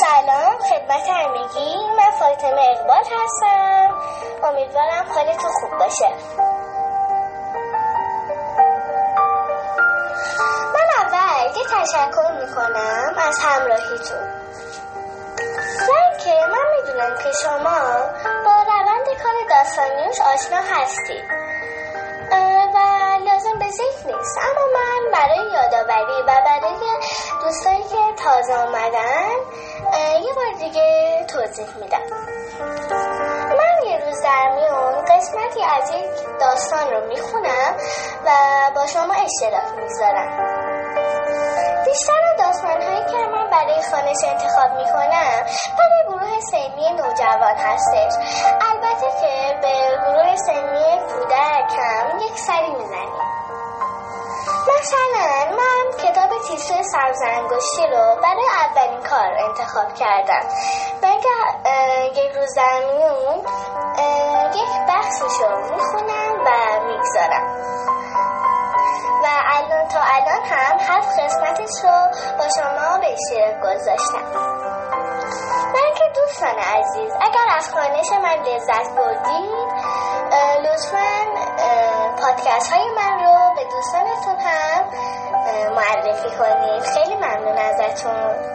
سلام خدمت همگی. من فاطمه اقبال هستم. امیدوارم حالتون خوب باشه. من اول یه تشکر می‌کنم از همراهیتون. و که من می‌دونم که شما با روند کار داستانیوش آشنا هستید. و لازم به ذکر نیست. اما من برای یادآوری و برای دوستانی که تازه آمدن دیگه توضیح میدم. من یه روز در میون قسمتی از یک داستان رو می‌خونم و با شما اشتراک می‌ذارم. بیشتر داستان هایی که من برای خانش انتخاب می‌کنم برای گروه سنی نوجوان هستش. البته که به گروه سنی کودکم یک سری می‌زنیم. مثلا من کتاب تیسو سرزنگشتی رو برای اولین کار انتخاب کردم و یک روز میون یک بخشش رو می‌خونم و می‌گذارم و الان تا الان هم هفت قسمتش رو با شما به اشتراک گذاشتم. من که دوستان عزیز اگر از خانش من لذت بردید لطفا پادکست های من رو به دوستانتون هم معرفی کنید. خیلی ممنون ازتون.